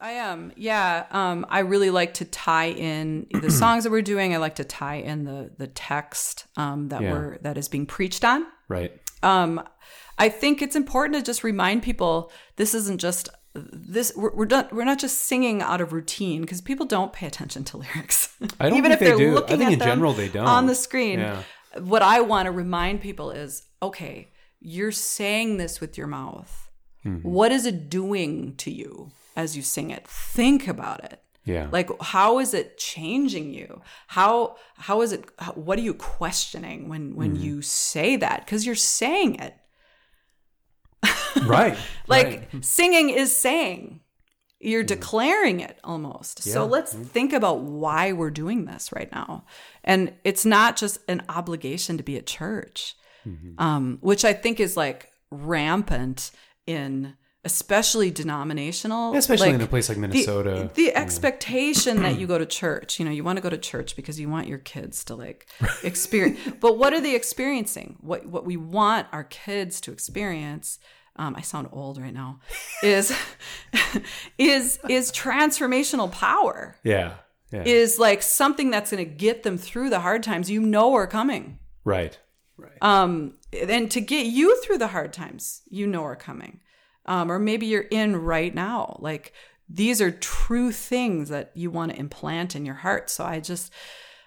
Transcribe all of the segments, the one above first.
songs? I am. Yeah. Um, I really like to tie in the songs that we're doing. I like to tie in the the text um, that Yeah. we're that is being preached on. Right. Um, I think it's important to just remind people this isn't just this. We're we're not we're not just singing out of routine because people don't pay attention to lyrics. I don't Even think if they they're do. I looking think at in them general they don't. on the screen. Yeah. What I want to remind people is, okay, you're saying this with your mouth. Mm-hmm. What is it doing to you as you sing it? Think about it. Yeah. Like how is it changing you? How how is it how, what are you questioning when when Mm-hmm. you say that cuz you're saying it. right. Like right. singing is saying. You're declaring it almost. So let's think about why we're doing this right now. And it's not just an obligation to be at church, um, which I think is like rampant in especially denominational, especially like, in a place like the- Minnesota. The, expectation that you go to church, you know, you want to go to church because you want your kids to like experience. but what are they experiencing? What what we want our kids to experience. Um, I sound old right now. Is is is transformational power? yeah. Yeah. Is like something that's going to get them through the hard times you know are coming. right. Right. Um, and to get you through the hard times you know are coming. Um, or maybe you're in right now. Like these are true things that you want to implant in your heart. So I just,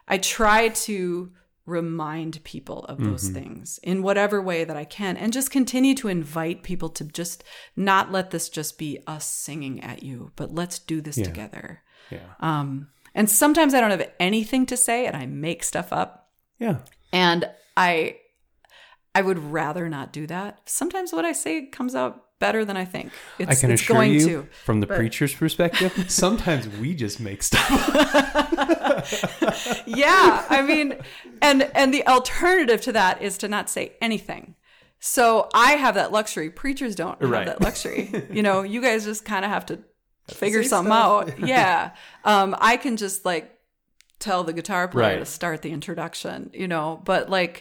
I try to remind people of those things in whatever way that I can and just continue to invite people to just not let this just be us singing at you, but let's do this together. yeah. Um, and sometimes I don't have anything to say and I make stuff up yeah. And i i would rather not do that. Sometimes what i say comes out better than i think. It's, I can it's assure going you, to from the but- preacher's perspective, sometimes we just make stuff. yeah i mean and and the alternative to that is to not say anything. So i have that luxury. Preachers don't have Right. that luxury. You know you guys just kind of have to figure something stuff. out. Yeah. Um i can just like tell the guitar player Right. to start the introduction you know but like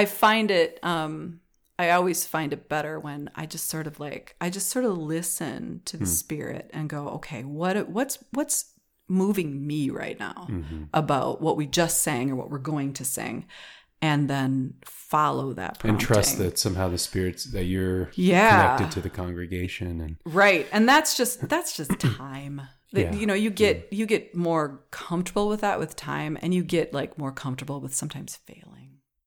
i find it um i always find it better when i just sort of like i just sort of listen to the spirit and go okay what what's what's moving me right now Mm-hmm. about what we just sang or what we're going to sing and then follow that and trust that somehow the spirits that you're Yeah. connected to the congregation and Right. And that's just that's just time. That, Yeah. You know, you get you get more comfortable with that with time and you get like more comfortable with sometimes failing.